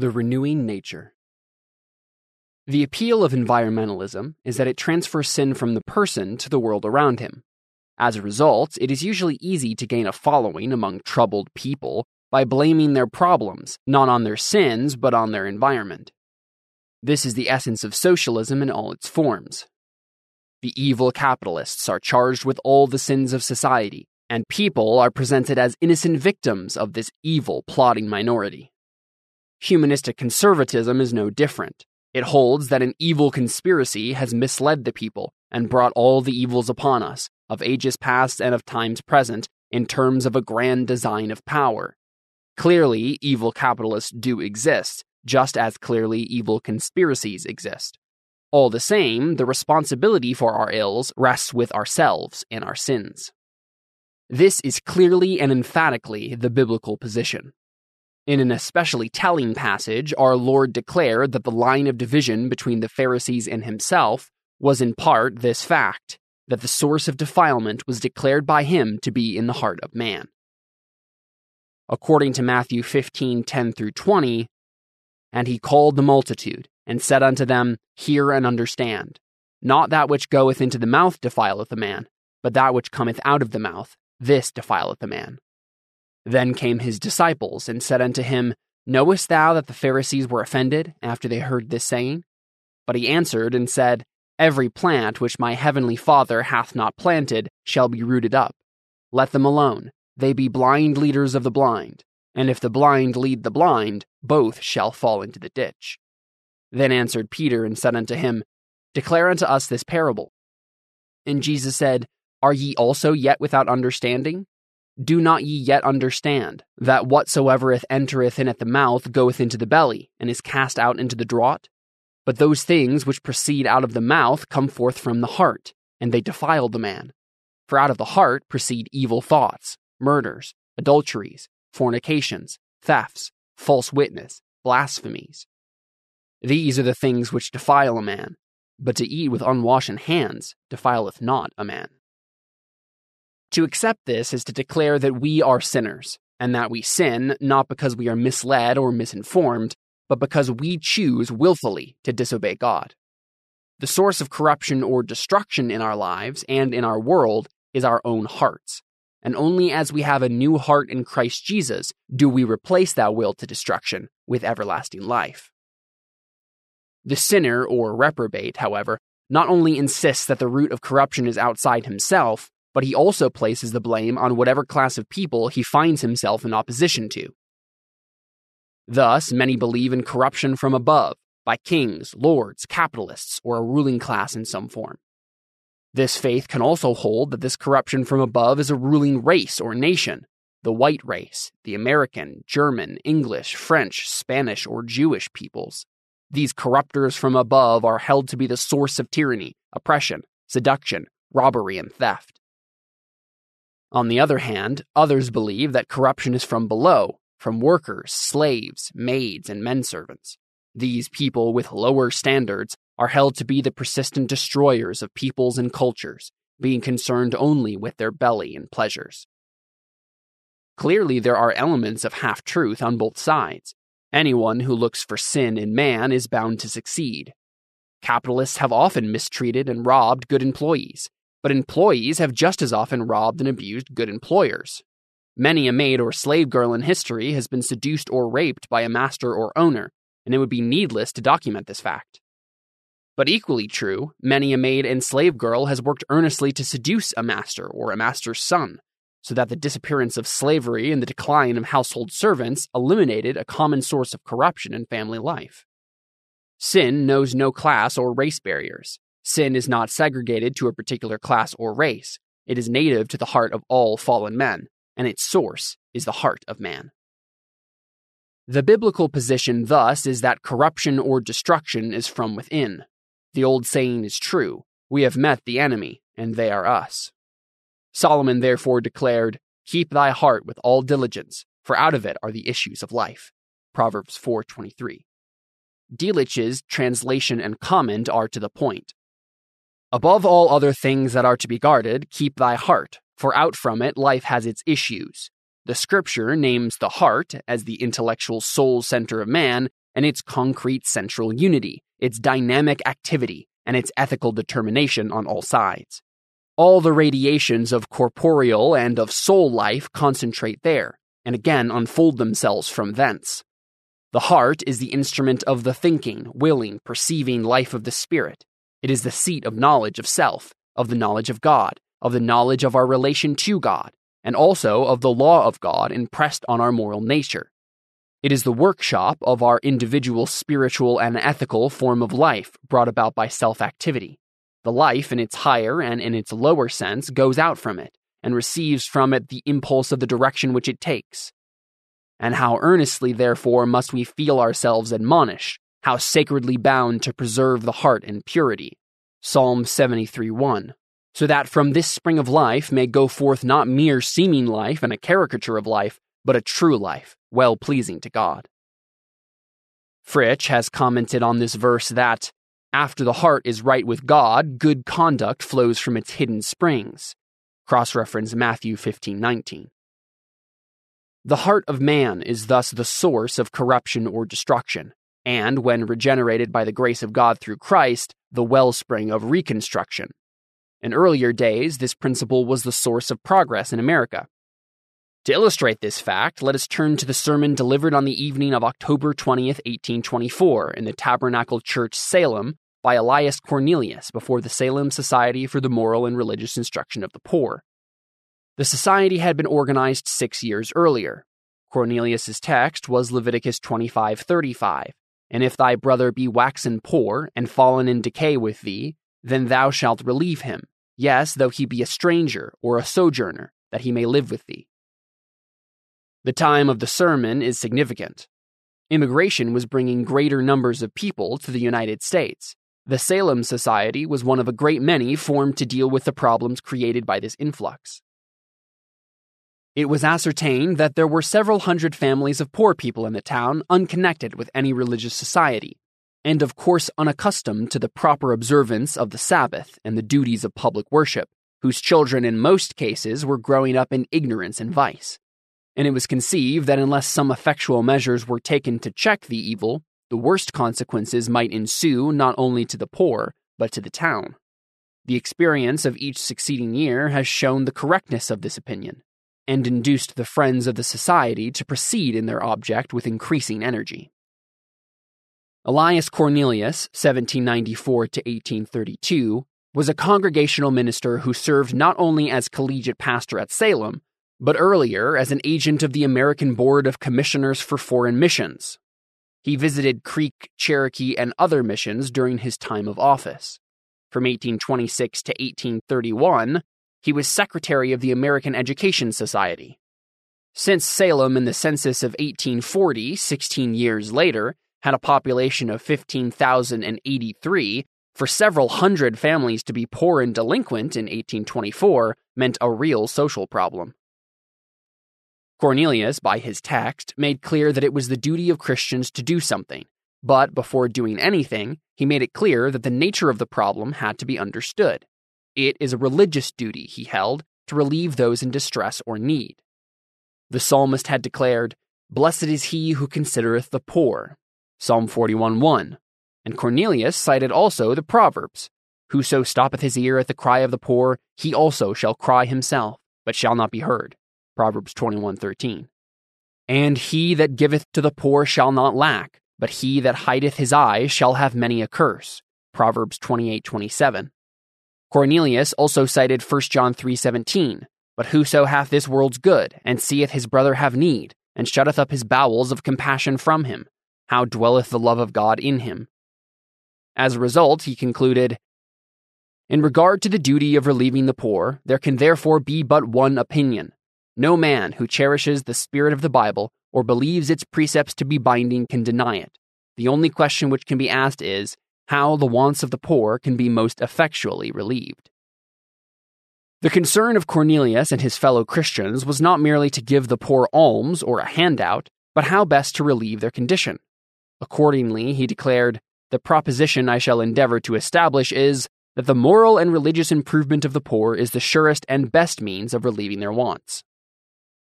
The renewing nature. The appeal of environmentalism is that it transfers sin from the person to the world around him. As a result, it is usually easy to gain a following among troubled people by blaming their problems not on their sins but on their environment. This is the essence of socialism in all its forms. The evil capitalists are charged with all the sins of society, and people are presented as innocent victims of this evil plotting minority. Humanistic conservatism is no different. It holds that an evil conspiracy has misled the people and brought all the evils upon us, of ages past and of times present, in terms of a grand design of power. Clearly, evil capitalists do exist, just as clearly evil conspiracies exist. All the same, the responsibility for our ills rests with ourselves and our sins. This is clearly and emphatically the biblical position. In an especially telling passage, our Lord declared that the line of division between the Pharisees and himself was in part this fact that the source of defilement was declared by him to be in the heart of man. According to Matthew 15:10 through 20, and he called the multitude, and said unto them, Hear and understand. Not that which goeth into the mouth defileth a man, but that which cometh out of the mouth, this defileth a man. Then came his disciples and said unto him, Knowest thou that the Pharisees were offended after they heard this saying? But he answered and said, Every plant which my heavenly Father hath not planted shall be rooted up. Let them alone. They be blind leaders of the blind. And if the blind lead the blind, both shall fall into the ditch. Then answered Peter and said unto him, Declare unto us this parable. And Jesus said, Are ye also yet without understanding? Do not ye yet understand that whatsoever entereth in at the mouth goeth into the belly, and is cast out into the draught? But those things which proceed out of the mouth come forth from the heart, and they defile the man. For out of the heart proceed evil thoughts, murders, adulteries, fornications, thefts, false witness, blasphemies. These are the things which defile a man, but to eat with unwashen hands defileth not a man. To accept this is to declare that we are sinners, and that we sin not because we are misled or misinformed, but because we choose willfully to disobey God. The source of corruption or destruction in our lives and in our world is our own hearts. And only as we have a new heart in Christ Jesus do we replace that will to destruction with everlasting life. The sinner or reprobate, however, not only insists that the root of corruption is outside himself, but he also places the blame on whatever class of people he finds himself in opposition to. Thus, many believe in corruption from above, by kings, lords, capitalists, or a ruling class in some form. This faith can also hold that this corruption from above is a ruling race or nation the white race, the American, German, English, French, Spanish, or Jewish peoples. These corruptors from above are held to be the source of tyranny, oppression, seduction, robbery, and theft. On the other hand, others believe that corruption is from below, from workers, slaves, maids, and men servants. These people with lower standards are held to be the persistent destroyers of peoples and cultures, being concerned only with their belly and pleasures. Clearly, there are elements of half truth on both sides. Anyone who looks for sin in man is bound to succeed. Capitalists have often mistreated and robbed good employees, but employees have just as often robbed and abused good employers. Many a maid or slave girl in history has been seduced or raped by a master or owner, and it would be needless to document this fact. But equally true, many a maid and slave girl has worked earnestly to seduce a master or a master's son, so that the disappearance of slavery and the decline of household servants eliminated a common source of corruption in family life. Sin knows no class or race barriers. Sin is not segregated to a particular class or race. It is native to the heart of all fallen men, and its source is the heart of man. The biblical position, thus, is that corruption or destruction is from within. The old saying is true we have met the enemy, and they are us. Solomon therefore declared, Keep thy heart with all diligence, for out of it are the issues of life. Proverbs 4:23. Delitzsch's translation and comment are to the point. Above all other things that are to be guarded, keep thy heart, for out from it life has its issues. The scripture names the heart as the intellectual soul center of man, and its concrete central unity, its dynamic activity, and its ethical determination on all sides. All the radiations of corporeal and of soul life concentrate there, and again unfold themselves from thence. The heart is the instrument of the thinking, willing, perceiving life of the spirit. It is the seat of knowledge of self, of the knowledge of God, of the knowledge of our relation to God, and also of the law of God impressed on our moral nature. It is the workshop of our individual spiritual and ethical form of life brought about by self activity. The life, in its higher and in its lower sense, goes out from it and receives from it the impulse of the direction which it takes. And how earnestly, therefore, must we feel ourselves admonished, how sacredly bound to preserve the heart in purity. Psalm 73 1 so that from this spring of life may go forth not mere seeming life and a caricature of life, but a true life, well pleasing to God. Fritsch has commented on this verse that, after the heart is right with God, good conduct flows from its hidden springs. Cross reference Matthew 15 19. The heart of man is thus the source of corruption or destruction, and when regenerated by the grace of God through Christ, the wellspring of reconstruction. In earlier days, this principle was the source of progress in America. To illustrate this fact, let us turn to the sermon delivered on the evening of October 20th, 1824, in the Tabernacle Church, Salem, by Elias Cornelius before the Salem Society for the Moral and Religious Instruction of the Poor. The society had been organized six years earlier. Cornelius's text was Leviticus 25:35, "And if thy brother be waxen poor and fallen in decay with thee, then thou shalt relieve him, yes, though he be a stranger or a sojourner, that he may live with thee. The time of the sermon is significant. Immigration was bringing greater numbers of people to the United States. The Salem Society was one of a great many formed to deal with the problems created by this influx. It was ascertained that there were several hundred families of poor people in the town unconnected with any religious society, and of course unaccustomed to the proper observance of the Sabbath and the duties of public worship, whose children in most cases were growing up in ignorance and vice. And it was conceived that unless some effectual measures were taken to check the evil, the worst consequences might ensue not only to the poor, but to the town. The experience of each succeeding year has shown the correctness of this opinion, and induced the friends of the society to proceed in their object with increasing energy. Elias Cornelius, 1794 to 1832, was a congregational minister who served not only as collegiate pastor at Salem, but earlier as an agent of the American Board of Commissioners for Foreign Missions. He visited Creek, Cherokee, and other missions during his time of office. From 1826 to 1831, he was secretary of the American Education Society. Since Salem in the census of 1840, 16 years later, had a population of 15,083, for several hundred families to be poor and delinquent in 1824 meant a real social problem. Cornelius, by his text, made clear that it was the duty of Christians to do something, but before doing anything, he made it clear that the nature of the problem had to be understood. It is a religious duty, he held, to relieve those in distress or need. The psalmist had declared, Blessed is he who considereth the poor, Psalm 41 1. And Cornelius cited also the Proverbs Whoso stoppeth his ear at the cry of the poor, he also shall cry himself, but shall not be heard. Proverbs 21 13. And he that giveth to the poor shall not lack, but he that hideth his eyes shall have many a curse. Proverbs 28 27. Cornelius also cited 1 John 3:17, but whoso hath this world's good and seeth his brother have need and shutteth up his bowels of compassion from him, how dwelleth the love of God in him? As a result, he concluded In regard to the duty of relieving the poor, there can therefore be but one opinion. No man who cherishes the spirit of the Bible or believes its precepts to be binding can deny it. The only question which can be asked is how the wants of the poor can be most effectually relieved. The concern of Cornelius and his fellow Christians was not merely to give the poor alms or a handout, but how best to relieve their condition. Accordingly, he declared, The proposition I shall endeavor to establish is that the moral and religious improvement of the poor is the surest and best means of relieving their wants.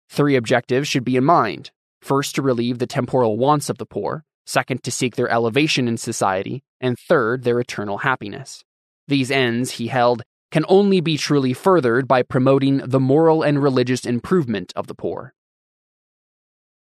Three objectives should be in mind first, to relieve the temporal wants of the poor, second, to seek their elevation in society, and third, their eternal happiness. These ends, he held, can only be truly furthered by promoting the moral and religious improvement of the poor.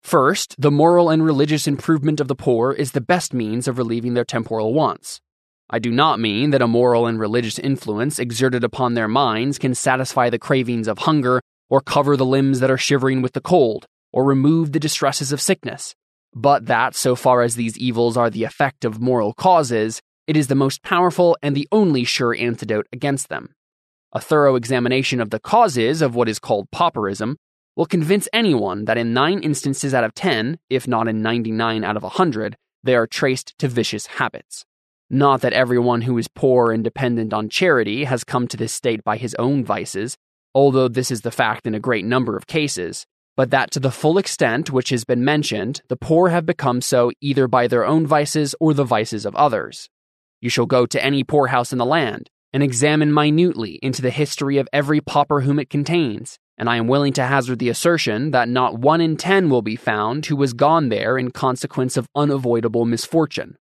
First, the moral and religious improvement of the poor is the best means of relieving their temporal wants. I do not mean that a moral and religious influence exerted upon their minds can satisfy the cravings of hunger, or cover the limbs that are shivering with the cold, or remove the distresses of sickness, but that, so far as these evils are the effect of moral causes, it is the most powerful and the only sure antidote against them. A thorough examination of the causes of what is called pauperism will convince anyone that in 9 instances out of 10, if not in 99 out of 100, they are traced to vicious habits. Not that everyone who is poor and dependent on charity has come to this state by his own vices, although this is the fact in a great number of cases, but that to the full extent which has been mentioned, the poor have become so either by their own vices or the vices of others. You shall go to any poorhouse in the land, and examine minutely into the history of every pauper whom it contains, and I am willing to hazard the assertion that not one in ten will be found who has gone there in consequence of unavoidable misfortune.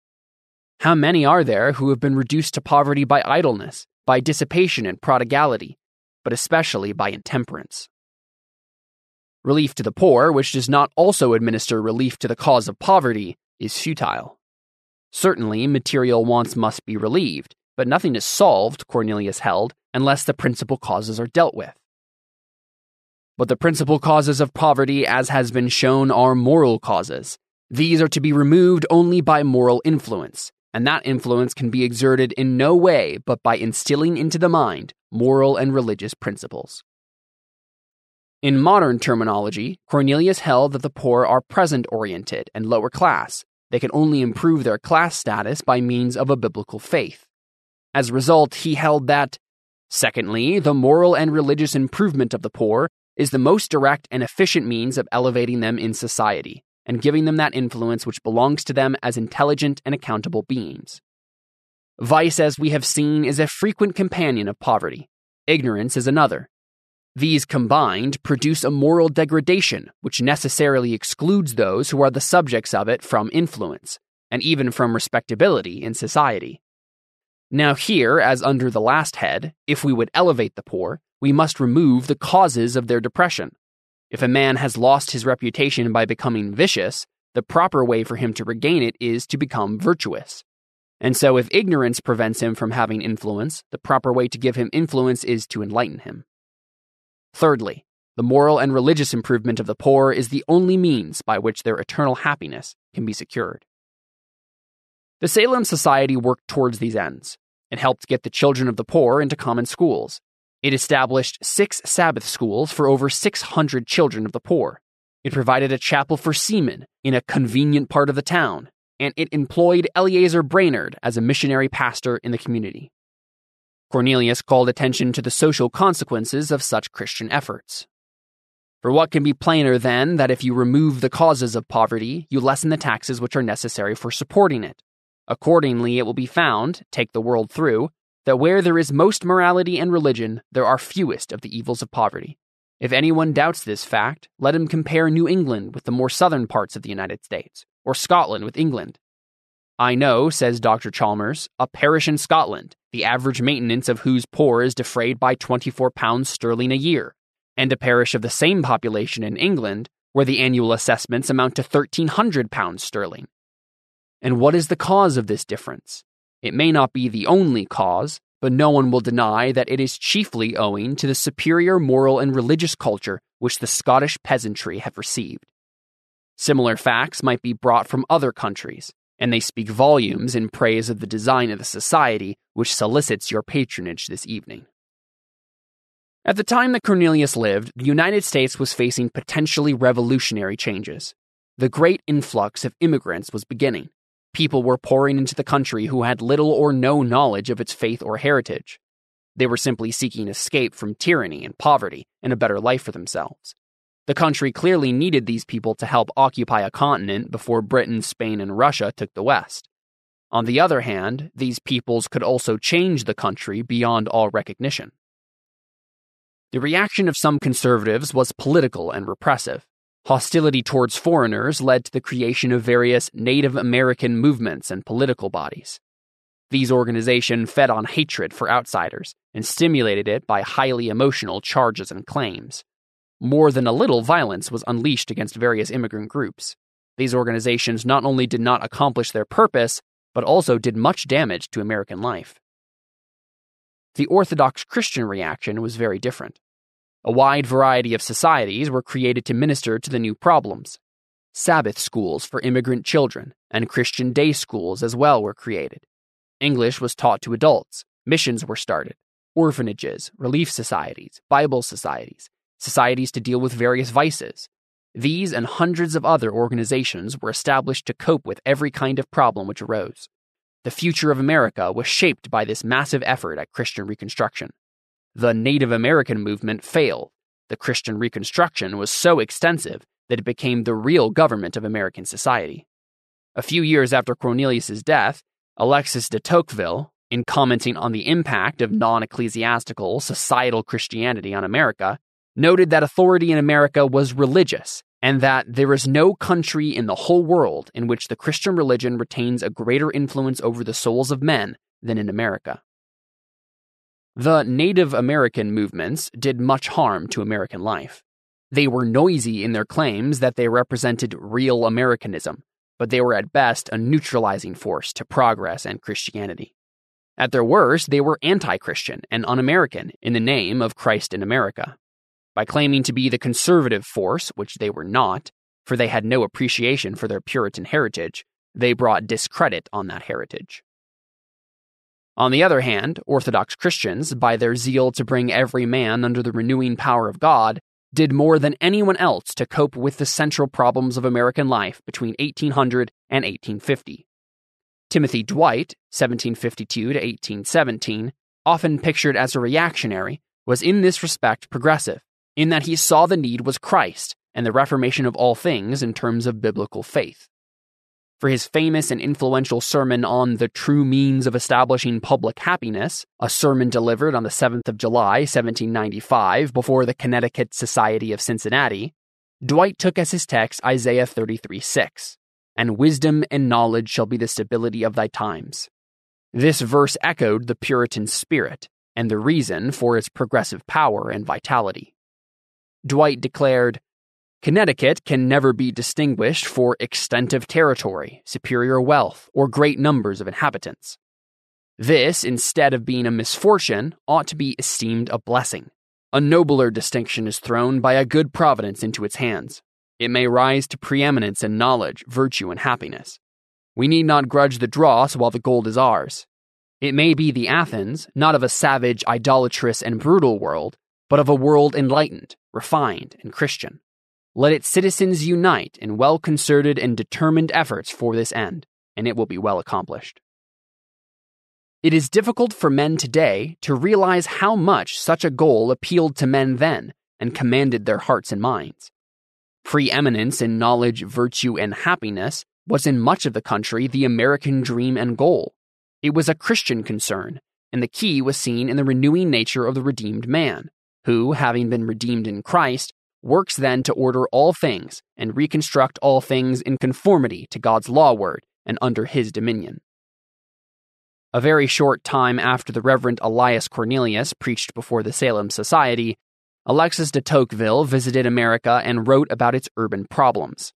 How many are there who have been reduced to poverty by idleness, by dissipation and prodigality, but especially by intemperance? Relief to the poor, which does not also administer relief to the cause of poverty, is futile. Certainly, material wants must be relieved, but nothing is solved, Cornelius held, unless the principal causes are dealt with. But the principal causes of poverty, as has been shown, are moral causes. These are to be removed only by moral influence, and that influence can be exerted in no way but by instilling into the mind moral and religious principles. In modern terminology, Cornelius held that the poor are present oriented and lower class. They can only improve their class status by means of a biblical faith. As a result, he held that, secondly, the moral and religious improvement of the poor is the most direct and efficient means of elevating them in society and giving them that influence which belongs to them as intelligent and accountable beings. Vice, as we have seen, is a frequent companion of poverty. Ignorance is another. These combined produce a moral degradation which necessarily excludes those who are the subjects of it from influence, and even from respectability in society. Now, here, as under the last head, if we would elevate the poor, we must remove the causes of their depression. If a man has lost his reputation by becoming vicious, the proper way for him to regain it is to become virtuous. And so, if ignorance prevents him from having influence, the proper way to give him influence is to enlighten him. Thirdly, the moral and religious improvement of the poor is the only means by which their eternal happiness can be secured. The Salem Society worked towards these ends. It helped get the children of the poor into common schools. It established six Sabbath schools for over 600 children of the poor. It provided a chapel for seamen in a convenient part of the town, and it employed Eleazar Brainerd as a missionary pastor in the community. Cornelius called attention to the social consequences of such Christian efforts. For what can be plainer than that if you remove the causes of poverty, you lessen the taxes which are necessary for supporting it? Accordingly, it will be found, take the world through, that where there is most morality and religion, there are fewest of the evils of poverty. If anyone doubts this fact, let him compare New England with the more southern parts of the United States, or Scotland with England. I know, says Dr. Chalmers, a parish in Scotland, the average maintenance of whose poor is defrayed by 24 pounds sterling a year, and a parish of the same population in England, where the annual assessments amount to 1,300 pounds sterling. And what is the cause of this difference? It may not be the only cause, but no one will deny that it is chiefly owing to the superior moral and religious culture which the Scottish peasantry have received. Similar facts might be brought from other countries, and they speak volumes in praise of the design of the society which solicits your patronage this evening. At the time that Cornelius lived, the United States was facing potentially revolutionary changes. The great influx of immigrants was beginning. People were pouring into the country who had little or no knowledge of its faith or heritage. They were simply seeking escape from tyranny and poverty and a better life for themselves. The country clearly needed these people to help occupy a continent before Britain, Spain, and Russia took the West. On the other hand, these peoples could also change the country beyond all recognition. The reaction of some conservatives was political and repressive. Hostility towards foreigners led to the creation of various Native American movements and political bodies. These organizations fed on hatred for outsiders and stimulated it by highly emotional charges and claims. More than a little violence was unleashed against various immigrant groups. These organizations not only did not accomplish their purpose, but also did much damage to American life. The Orthodox Christian reaction was very different. A wide variety of societies were created to minister to the new problems. Sabbath schools for immigrant children and Christian day schools as well were created. English was taught to adults, missions were started, orphanages, relief societies, Bible societies, societies to deal with various vices. These and hundreds of other organizations were established to cope with every kind of problem which arose. The future of America was shaped by this massive effort at Christian Reconstruction. The Native American movement failed. The Christian Reconstruction was so extensive that it became the real government of American society. A few years after Cornelius's death, Alexis de Tocqueville, in commenting on the impact of non ecclesiastical societal Christianity on America, noted that authority in America was religious and that there is no country in the whole world in which the Christian religion retains a greater influence over the souls of men than in America. The Native American movements did much harm to American life. They were noisy in their claims that they represented real Americanism, but they were at best a neutralizing force to progress and Christianity. At their worst, they were anti Christian and un American in the name of Christ in America. By claiming to be the conservative force, which they were not, for they had no appreciation for their Puritan heritage, they brought discredit on that heritage. On the other hand, Orthodox Christians, by their zeal to bring every man under the renewing power of God, did more than anyone else to cope with the central problems of American life between 1800 and 1850. Timothy Dwight, 1752 to 1817, often pictured as a reactionary, was in this respect progressive, in that he saw the need was Christ and the reformation of all things in terms of biblical faith for his famous and influential sermon on the true means of establishing public happiness, a sermon delivered on the 7th of July, 1795, before the Connecticut Society of Cincinnati, Dwight took as his text Isaiah 33 6, and wisdom and knowledge shall be the stability of thy times. This verse echoed the Puritan spirit and the reason for its progressive power and vitality. Dwight declared, Connecticut can never be distinguished for extent of territory, superior wealth, or great numbers of inhabitants. This, instead of being a misfortune, ought to be esteemed a blessing. A nobler distinction is thrown by a good providence into its hands. It may rise to preeminence in knowledge, virtue, and happiness. We need not grudge the dross while the gold is ours. It may be the Athens, not of a savage, idolatrous, and brutal world, but of a world enlightened, refined, and Christian. Let its citizens unite in well concerted and determined efforts for this end, and it will be well accomplished. It is difficult for men today to realize how much such a goal appealed to men then and commanded their hearts and minds. Preeminence in knowledge, virtue, and happiness was in much of the country the American dream and goal. It was a Christian concern, and the key was seen in the renewing nature of the redeemed man, who, having been redeemed in Christ, works then to order all things and reconstruct all things in conformity to God's law word and under his dominion. A very short time after the Reverend Elias Cornelius preached before the Salem Society, Alexis de Tocqueville visited America and wrote about its urban problems.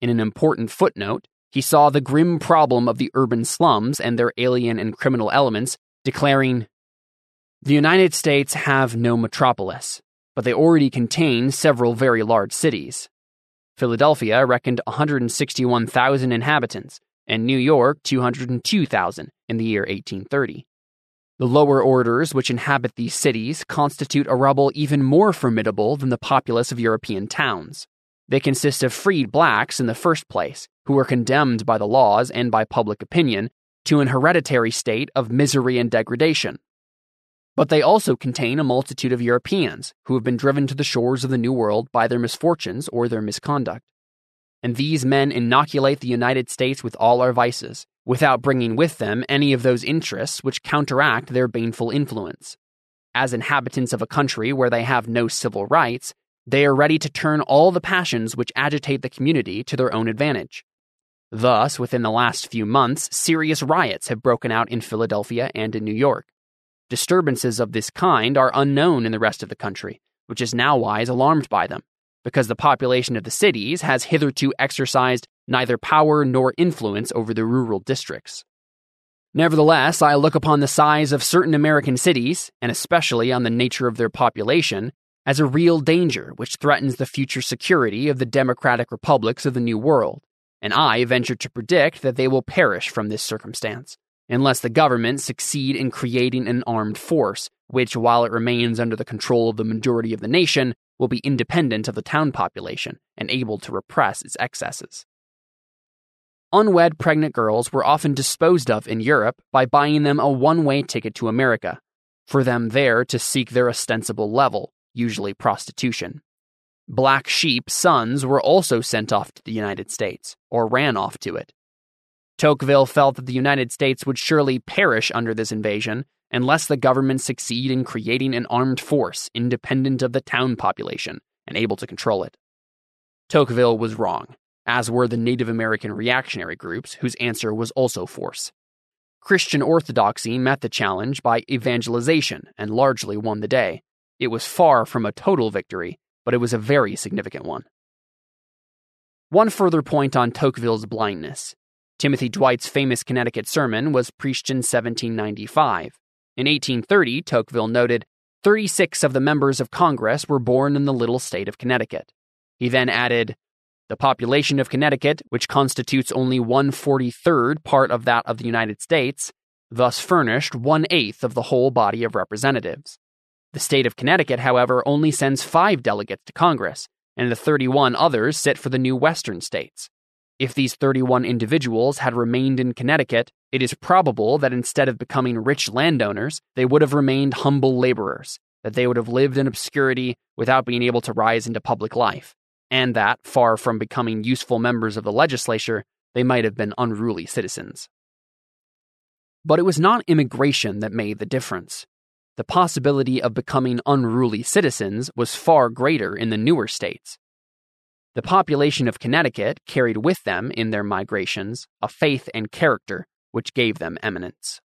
In an important footnote, he saw the grim problem of the urban slums and their alien and criminal elements, declaring, The United States have no metropolis, but they already contain several very large cities. Philadelphia reckoned 161,000 inhabitants, and New York 202,000 in the year 1830. The lower orders which inhabit these cities constitute a rabble even more formidable than the populace of European towns. They consist of freed blacks in the first place, who were condemned by the laws and by public opinion to an hereditary state of misery and degradation, but they also contain a multitude of Europeans who have been driven to the shores of the New World by their misfortunes or their misconduct. And these men inoculate the United States with all our vices, without bringing with them any of those interests which counteract their baneful influence. As inhabitants of a country where they have no civil rights, They are ready to turn all the passions which agitate the community to their own advantage. Thus, within the last few months, serious riots have broken out in Philadelphia and in New York. Disturbances of this kind are unknown in the rest of the country, which is now alarmed by them, because the population of the cities has hitherto exercised neither power nor influence over the rural districts. Nevertheless, I look upon the size of certain American cities, and especially on the nature of their population, as a real danger which threatens the future security of the democratic republics of the New World, and I venture to predict that they will perish from this circumstance, unless the government succeed in creating an armed force, which, while it remains under the control of the majority of the nation, will be independent of the town population and able to repress its excesses. Unwed pregnant girls were often disposed of in Europe by buying them a one way ticket to America, for them there to seek their ostensible level, usually prostitution. Black sheep sons were also sent off to the United States, or ran off to it. Tocqueville felt that the United States would surely perish under this invasion unless the government succeed in creating an armed force independent of the town population and able to control it. Tocqueville was wrong as were the Native American reactionary groups, whose answer was also force. Christian orthodoxy met the challenge by evangelization and largely won the day. It was far from a total victory, but it was a very significant one. One further point on Tocqueville's blindness. Timothy Dwight's famous Connecticut sermon was preached in 1795. In 1830, Tocqueville noted 36 of the members of Congress were born in the little state of Connecticut. He then added, the population of Connecticut, which constitutes only one forty-third part of that of the United States, thus furnished one eighth of the whole body of representatives. The state of Connecticut, however, only sends five delegates to Congress, and the 31 others sit for the new Western states. If these 31 individuals had remained in Connecticut, it is probable that instead of becoming rich landowners, they would have remained humble laborers, that they would have lived in obscurity without being able to rise into public life and that, far from becoming useful members of the legislature, they might have been unruly citizens. But it was not immigration that made the difference. The possibility of becoming unruly citizens was far greater in the newer states. The population of Connecticut carried with them in their migrations a faith and character which gave them eminence.